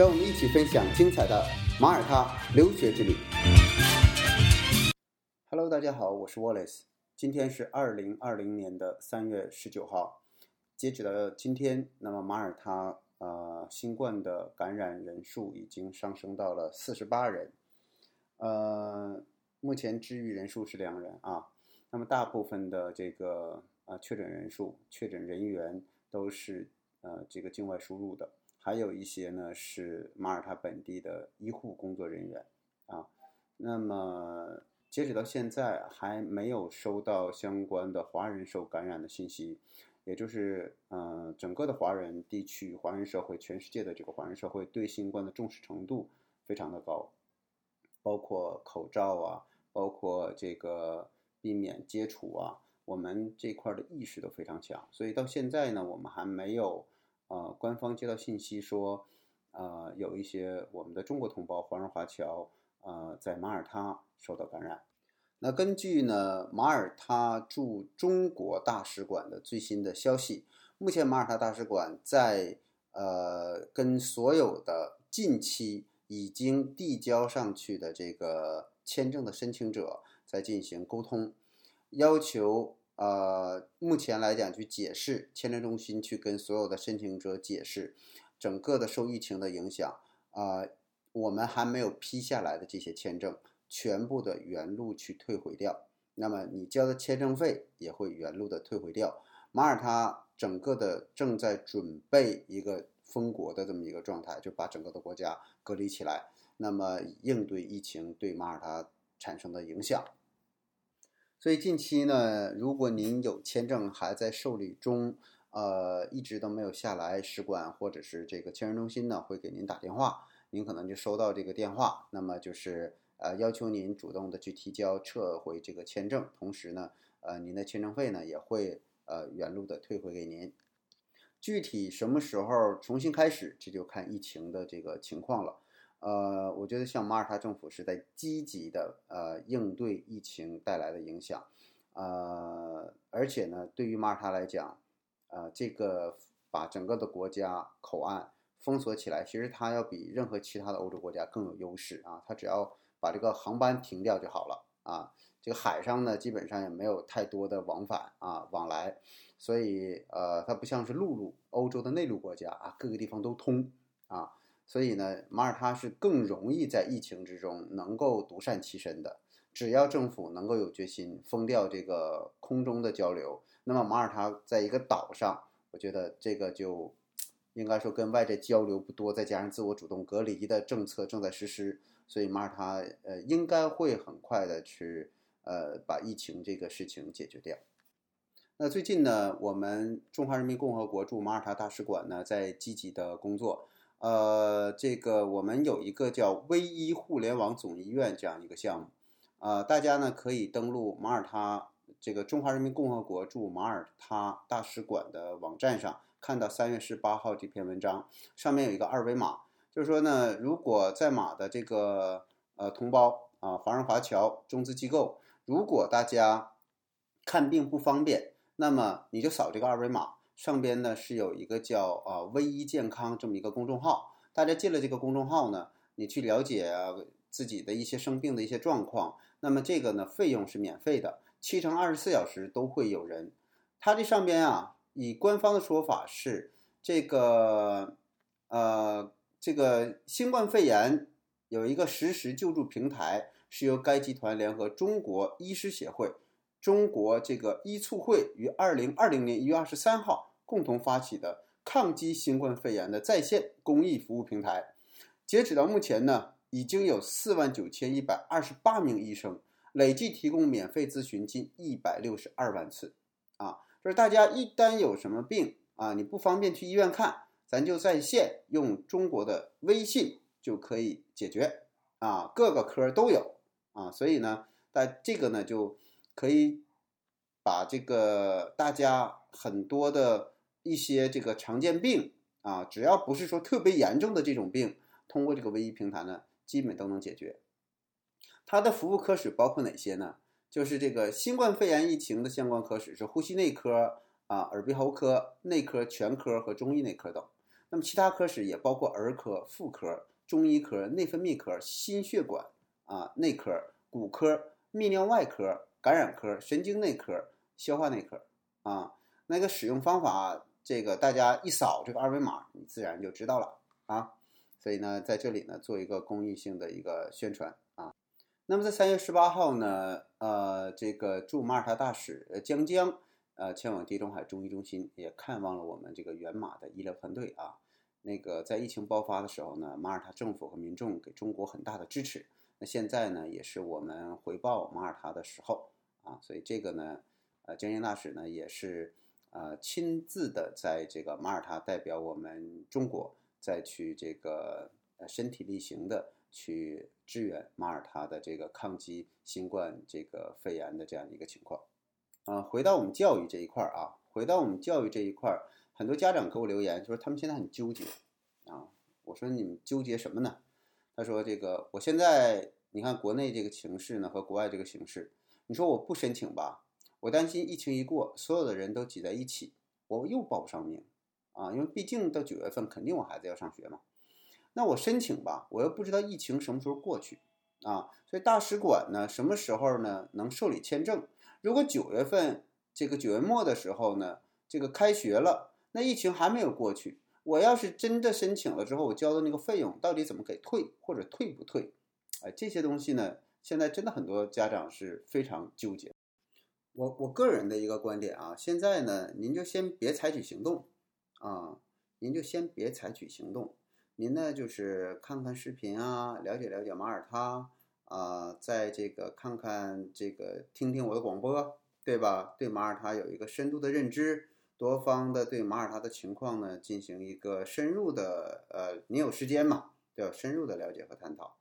让我们一起分享精彩的马耳他留学之旅。Hello，大家好，我是 Wallace，今天是二零二零年的三月十九号，截止到今天，那么马耳他呃新冠的感染人数已经上升到了四十八人，呃，目前治愈人数是两人啊。那么大部分的这个呃确诊人数、确诊人员都是呃这个境外输入的，还有一些呢是马耳他本地的医护工作人员啊。那么截止到现在还没有收到相关的华人受感染的信息，也就是呃整个的华人地区、华人社会、全世界的这个华人社会对新冠的重视程度非常的高，包括口罩啊，包括这个。避免接触啊，我们这块的意识都非常强，所以到现在呢，我们还没有呃官方接到信息说，呃有一些我们的中国同胞华人华侨呃在马耳他受到感染。那根据呢马耳他驻中国大使馆的最新的消息，目前马耳他大使馆在呃跟所有的近期已经递交上去的这个签证的申请者。在进行沟通，要求呃，目前来讲去解释签证中心去跟所有的申请者解释，整个的受疫情的影响啊，我们还没有批下来的这些签证，全部的原路去退回掉。那么你交的签证费也会原路的退回掉。马耳他整个的正在准备一个封国的这么一个状态，就把整个的国家隔离起来，那么应对疫情对马耳他产生的影响。所以近期呢，如果您有签证还在受理中，呃，一直都没有下来，使馆或者是这个签证中心呢会给您打电话，您可能就收到这个电话，那么就是呃要求您主动的去提交撤回这个签证，同时呢，呃，您的签证费呢也会呃原路的退回给您。具体什么时候重新开始，这就看疫情的这个情况了。呃，我觉得像马耳他政府是在积极的呃应对疫情带来的影响，呃，而且呢，对于马耳他来讲，呃，这个把整个的国家口岸封锁起来，其实它要比任何其他的欧洲国家更有优势啊，它只要把这个航班停掉就好了啊，这个海上呢基本上也没有太多的往返啊往来，所以呃，它不像是陆路，欧洲的内陆国家啊，各个地方都通啊。所以呢，马耳他是更容易在疫情之中能够独善其身的。只要政府能够有决心封掉这个空中的交流，那么马耳他在一个岛上，我觉得这个就应该说跟外界交流不多，再加上自我主动隔离的政策正在实施，所以马耳他呃应该会很快的去呃把疫情这个事情解决掉。那最近呢，我们中华人民共和国驻马耳他大使馆呢在积极的工作。呃，这个我们有一个叫“唯一互联网总医院”这样一个项目，啊，大家呢可以登录马耳他这个中华人民共和国驻马耳他大使馆的网站上，看到三月十八号这篇文章，上面有一个二维码，就是说呢，如果在马的这个呃同胞啊，华人华侨中资机构，如果大家看病不方便，那么你就扫这个二维码。上边呢是有一个叫啊“微医健康”这么一个公众号，大家进了这个公众号呢，你去了解自己的一些生病的一些状况，那么这个呢费用是免费的，七乘二十四小时都会有人。它这上边啊，以官方的说法是这个呃这个新冠肺炎有一个实时救助平台，是由该集团联合中国医师协会、中国这个医促会于二零二零年一月二十三号。共同发起的抗击新冠肺炎的在线公益服务平台，截止到目前呢，已经有四万九千一百二十八名医生累计提供免费咨询近一百六十二万次。啊，就是大家一旦有什么病啊，你不方便去医院看，咱就在线用中国的微信就可以解决。啊，各个科都有。啊，所以呢，在这个呢就可以把这个大家很多的一些这个常见病啊，只要不是说特别严重的这种病，通过这个唯一平台呢，基本都能解决。它的服务科室包括哪些呢？就是这个新冠肺炎疫情的相关科室是呼吸内科啊、耳鼻喉科、内科、全科和中医内科等。那么其他科室也包括儿科、妇科、中医科、内分泌科、心血管啊、内科、骨科、泌尿外科、感染科、神经内科、消化内科啊。那个使用方法，这个大家一扫这个二维码，你自然就知道了啊。所以呢，在这里呢，做一个公益性的一个宣传啊。那么在三月十八号呢，呃，这个驻马耳他大使江江，呃，前往地中海中医中心，也看望了我们这个源马的医疗团队啊。那个在疫情爆发的时候呢，马耳他政府和民众给中国很大的支持。那现在呢，也是我们回报马耳他的时候啊。所以这个呢，呃，江江大使呢也是呃亲自的在这个马耳他代表我们中国，再去这个身体力行的。去支援马耳他的这个抗击新冠这个肺炎的这样一个情况，啊，回到我们教育这一块儿啊，回到我们教育这一块儿，很多家长给我留言说他们现在很纠结，啊，我说你们纠结什么呢？他说这个我现在你看国内这个形势呢和国外这个形势，你说我不申请吧，我担心疫情一过，所有的人都挤在一起，我又报不上名，啊，因为毕竟到九月份肯定我孩子要上学嘛。那我申请吧，我又不知道疫情什么时候过去，啊，所以大使馆呢，什么时候呢能受理签证？如果九月份这个九月末的时候呢，这个开学了，那疫情还没有过去，我要是真的申请了之后，我交的那个费用到底怎么给退，或者退不退？哎，这些东西呢，现在真的很多家长是非常纠结。我我个人的一个观点啊，现在呢，您就先别采取行动，啊，您就先别采取行动。您呢，就是看看视频啊，了解了解马耳他啊，在这个看看这个听听我的广播，对吧？对马耳他有一个深度的认知，多方的对马耳他的情况呢进行一个深入的呃，你有时间嘛，对吧？深入的了解和探讨。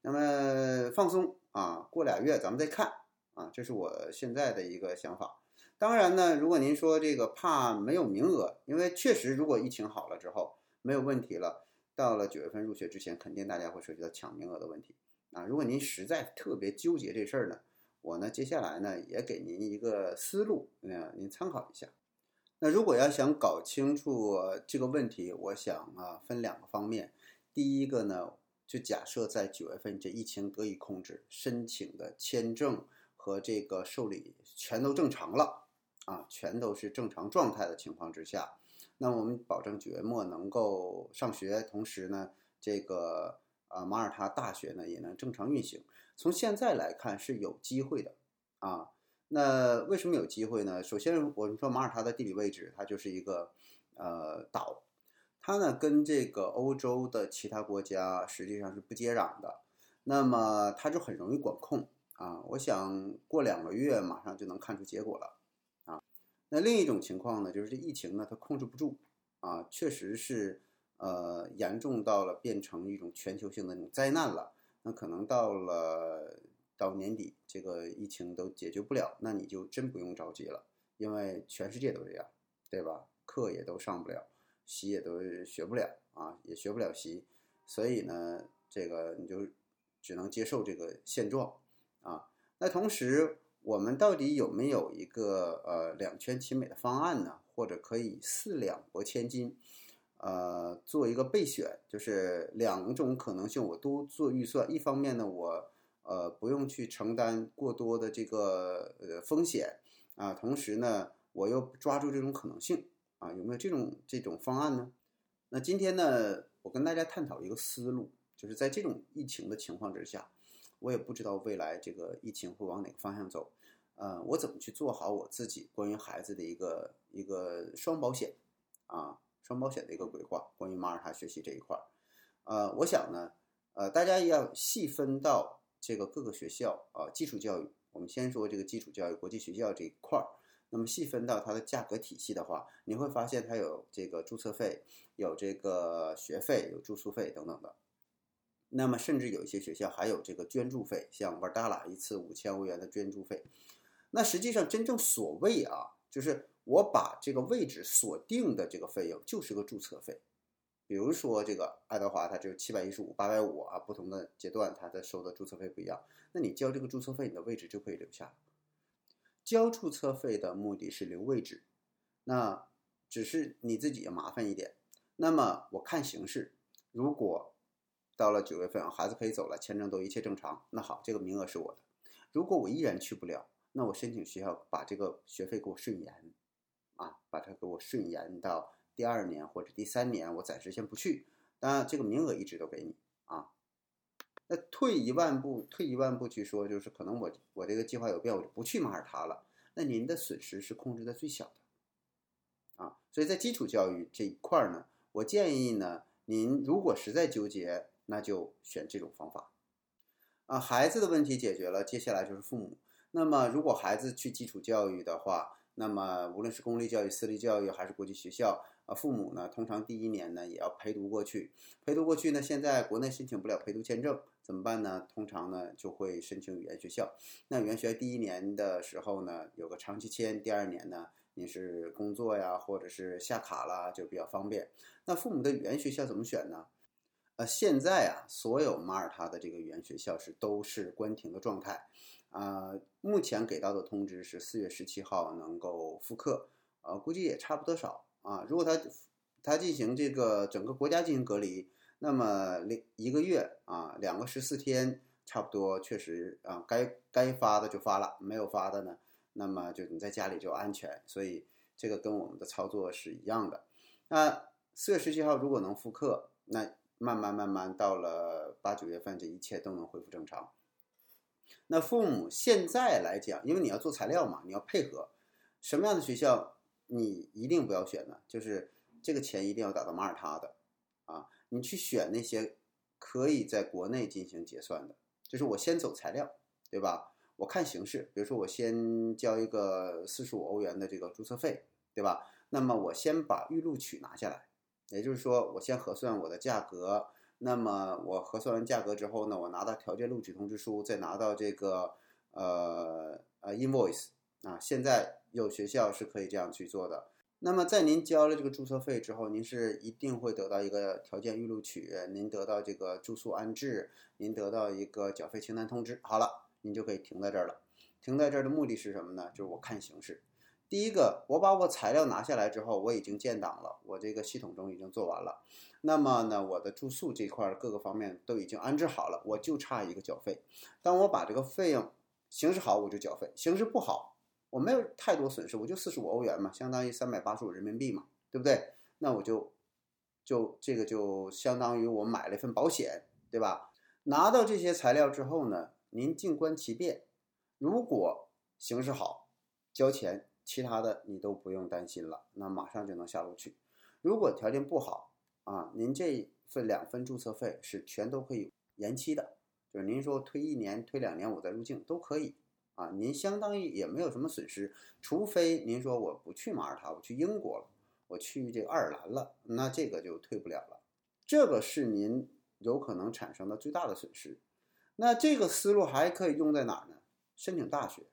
那么放松啊，过俩月咱们再看啊，这是我现在的一个想法。当然呢，如果您说这个怕没有名额，因为确实如果疫情好了之后没有问题了。到了九月份入学之前，肯定大家会涉及到抢名额的问题啊。如果您实在特别纠结这事儿呢，我呢接下来呢也给您一个思路，呃，您参考一下。那如果要想搞清楚这个问题，我想啊分两个方面。第一个呢，就假设在九月份这疫情得以控制，申请的签证和这个受理全都正常了啊，全都是正常状态的情况之下。那我们保证九月末能够上学，同时呢，这个啊马耳他大学呢也能正常运行。从现在来看是有机会的啊。那为什么有机会呢？首先我们说马耳他的地理位置，它就是一个呃岛，它呢跟这个欧洲的其他国家实际上是不接壤的，那么它就很容易管控啊。我想过两个月马上就能看出结果了。啊那另一种情况呢，就是这疫情呢，它控制不住，啊，确实是，呃，严重到了变成一种全球性的那种灾难了。那可能到了到年底，这个疫情都解决不了，那你就真不用着急了，因为全世界都这样，对吧？课也都上不了，习也都学不了啊，也学不了习，所以呢，这个你就只能接受这个现状啊。那同时，我们到底有没有一个呃两全其美的方案呢？或者可以四两拨千斤，呃，做一个备选，就是两种可能性我都做预算。一方面呢，我呃不用去承担过多的这个呃风险啊，同时呢，我又抓住这种可能性啊，有没有这种这种方案呢？那今天呢，我跟大家探讨一个思路，就是在这种疫情的情况之下，我也不知道未来这个疫情会往哪个方向走。呃，我怎么去做好我自己关于孩子的一个一个双保险啊，双保险的一个规划？关于马耳他学习这一块儿，呃，我想呢，呃，大家要细分到这个各个学校啊，基础教育，我们先说这个基础教育、国际学校这一块儿。那么细分到它的价格体系的话，你会发现它有这个注册费，有这个学费，有住宿费等等的。那么甚至有一些学校还有这个捐助费，像玩达拉一次五千欧元的捐助费。那实际上真正所谓啊，就是我把这个位置锁定的这个费用就是个注册费。比如说这个爱德华，它只有七百一十五、八百五啊，不同的阶段它的收的注册费不一样。那你交这个注册费，你的位置就可以留下。交注册费的目的是留位置，那只是你自己麻烦一点。那么我看形势，如果到了九月份，孩子可以走了，签证都一切正常，那好，这个名额是我的。如果我依然去不了，那我申请学校把这个学费给我顺延，啊，把它给我顺延到。第二年或者第三年，我暂时先不去，当然这个名额一直都给你啊。那退一万步，退一万步去说，就是可能我我这个计划有变，我就不去马耳他了。那您的损失是控制在最小的啊。所以在基础教育这一块呢，我建议呢，您如果实在纠结，那就选这种方法啊。孩子的问题解决了，接下来就是父母。那么如果孩子去基础教育的话，那么无论是公立教育、私立教育还是国际学校。啊，父母呢，通常第一年呢也要陪读过去，陪读过去呢，现在国内申请不了陪读签证，怎么办呢？通常呢就会申请语言学校。那语言学校第一年的时候呢，有个长期签，第二年呢，你是工作呀，或者是下卡啦，就比较方便。那父母的语言学校怎么选呢？呃，现在啊，所有马耳他的这个语言学校是都是关停的状态，啊，目前给到的通知是四月十七号能够复课，呃，估计也差不多少。啊，如果他他进行这个整个国家进行隔离，那么两一个月啊，两个十四天差不多，确实啊，该该发的就发了，没有发的呢，那么就你在家里就安全，所以这个跟我们的操作是一样的。那四月十七号如果能复课，那慢慢慢慢到了八九月份，这一切都能恢复正常。那父母现在来讲，因为你要做材料嘛，你要配合什么样的学校？你一定不要选的，就是这个钱一定要打到马耳他的，啊，你去选那些可以在国内进行结算的，就是我先走材料，对吧？我看形势，比如说我先交一个四十五欧元的这个注册费，对吧？那么我先把预录取拿下来，也就是说我先核算我的价格，那么我核算完价格之后呢，我拿到条件录取通知书，再拿到这个呃呃 invoice 啊，现在。有学校是可以这样去做的。那么在您交了这个注册费之后，您是一定会得到一个条件预录取，您得到这个住宿安置，您得到一个缴费清单通知。好了，您就可以停在这儿了。停在这儿的目的是什么呢？就是我看形势。第一个，我把我材料拿下来之后，我已经建档了，我这个系统中已经做完了。那么呢，我的住宿这块各个方面都已经安置好了，我就差一个缴费。当我把这个费用形式好，我就缴费；形式不好。我没有太多损失，我就四十五欧元嘛，相当于三百八十五人民币嘛，对不对？那我就就这个就相当于我买了一份保险，对吧？拿到这些材料之后呢，您静观其变。如果形势好，交钱，其他的你都不用担心了，那马上就能下路去。如果条件不好啊，您这份两份注册费是全都可以延期的，就是您说推一年、推两年我再入境都可以。啊，您相当于也没有什么损失，除非您说我不去马耳他，我去英国了，我去这个爱尔兰了，那这个就退不了了。这个是您有可能产生的最大的损失。那这个思路还可以用在哪儿呢？申请大学，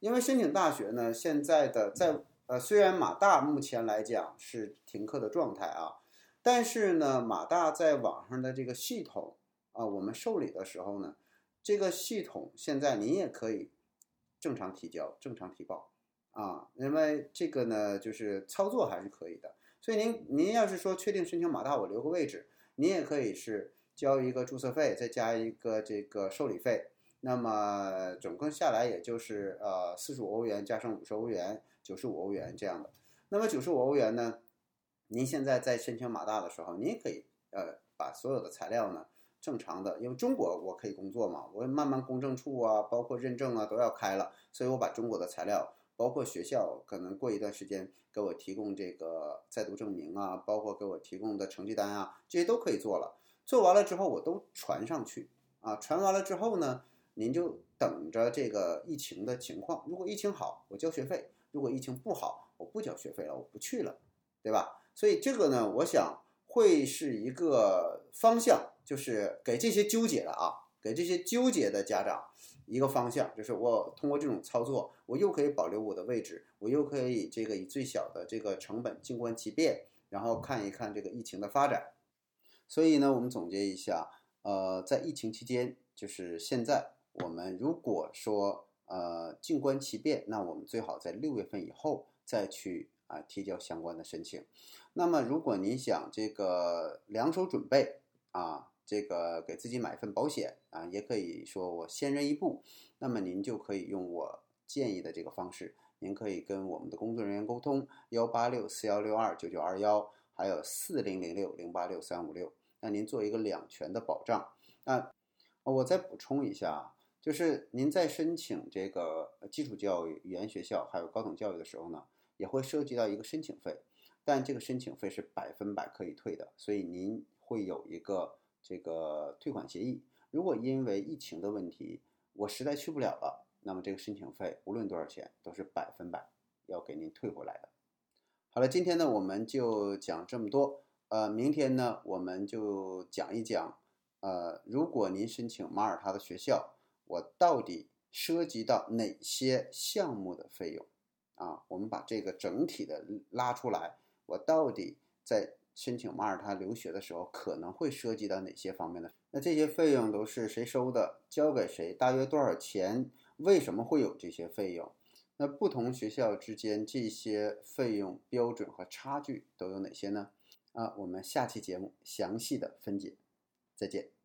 因为申请大学呢，现在的在呃，虽然马大目前来讲是停课的状态啊，但是呢，马大在网上的这个系统啊，我们受理的时候呢，这个系统现在您也可以。正常提交，正常提报，啊，因为这个呢，就是操作还是可以的。所以您您要是说确定申请马大，我留个位置，您也可以是交一个注册费，再加一个这个受理费，那么总共下来也就是呃四十五欧元加上五十欧元，九十五欧元这样的。那么九十五欧元呢，您现在在申请马大的时候，您也可以呃把所有的材料呢。正常的，因为中国我可以工作嘛，我慢慢公证处啊，包括认证啊都要开了，所以我把中国的材料，包括学校可能过一段时间给我提供这个在读证明啊，包括给我提供的成绩单啊，这些都可以做了。做完了之后我都传上去啊，传完了之后呢，您就等着这个疫情的情况。如果疫情好，我交学费；如果疫情不好，我不交学费了，我不去了，对吧？所以这个呢，我想会是一个方向。就是给这些纠结的啊，给这些纠结的家长一个方向，就是我通过这种操作，我又可以保留我的位置，我又可以这个以最小的这个成本静观其变，然后看一看这个疫情的发展。所以呢，我们总结一下，呃，在疫情期间，就是现在，我们如果说呃静观其变，那我们最好在六月份以后再去啊提交相关的申请。那么，如果您想这个两手准备啊，这个给自己买份保险啊，也可以说我先人一步，那么您就可以用我建议的这个方式，您可以跟我们的工作人员沟通幺八六四幺六二九九二幺，还有四零零六零八六三五六。那您做一个两全的保障。那我再补充一下，就是您在申请这个基础教育、语言学校还有高等教育的时候呢，也会涉及到一个申请费，但这个申请费是百分百可以退的，所以您会有一个这个退款协议。如果因为疫情的问题，我实在去不了了，那么这个申请费无论多少钱都是百分百要给您退回来的。好了，今天呢我们就讲这么多。呃，明天呢，我们就讲一讲，呃，如果您申请马耳他的学校，我到底涉及到哪些项目的费用？啊，我们把这个整体的拉出来，我到底在申请马耳他留学的时候，可能会涉及到哪些方面的？那这些费用都是谁收的？交给谁？大约多少钱？为什么会有这些费用？那不同学校之间这些费用标准和差距都有哪些呢？啊，我们下期节目详细的分解，再见。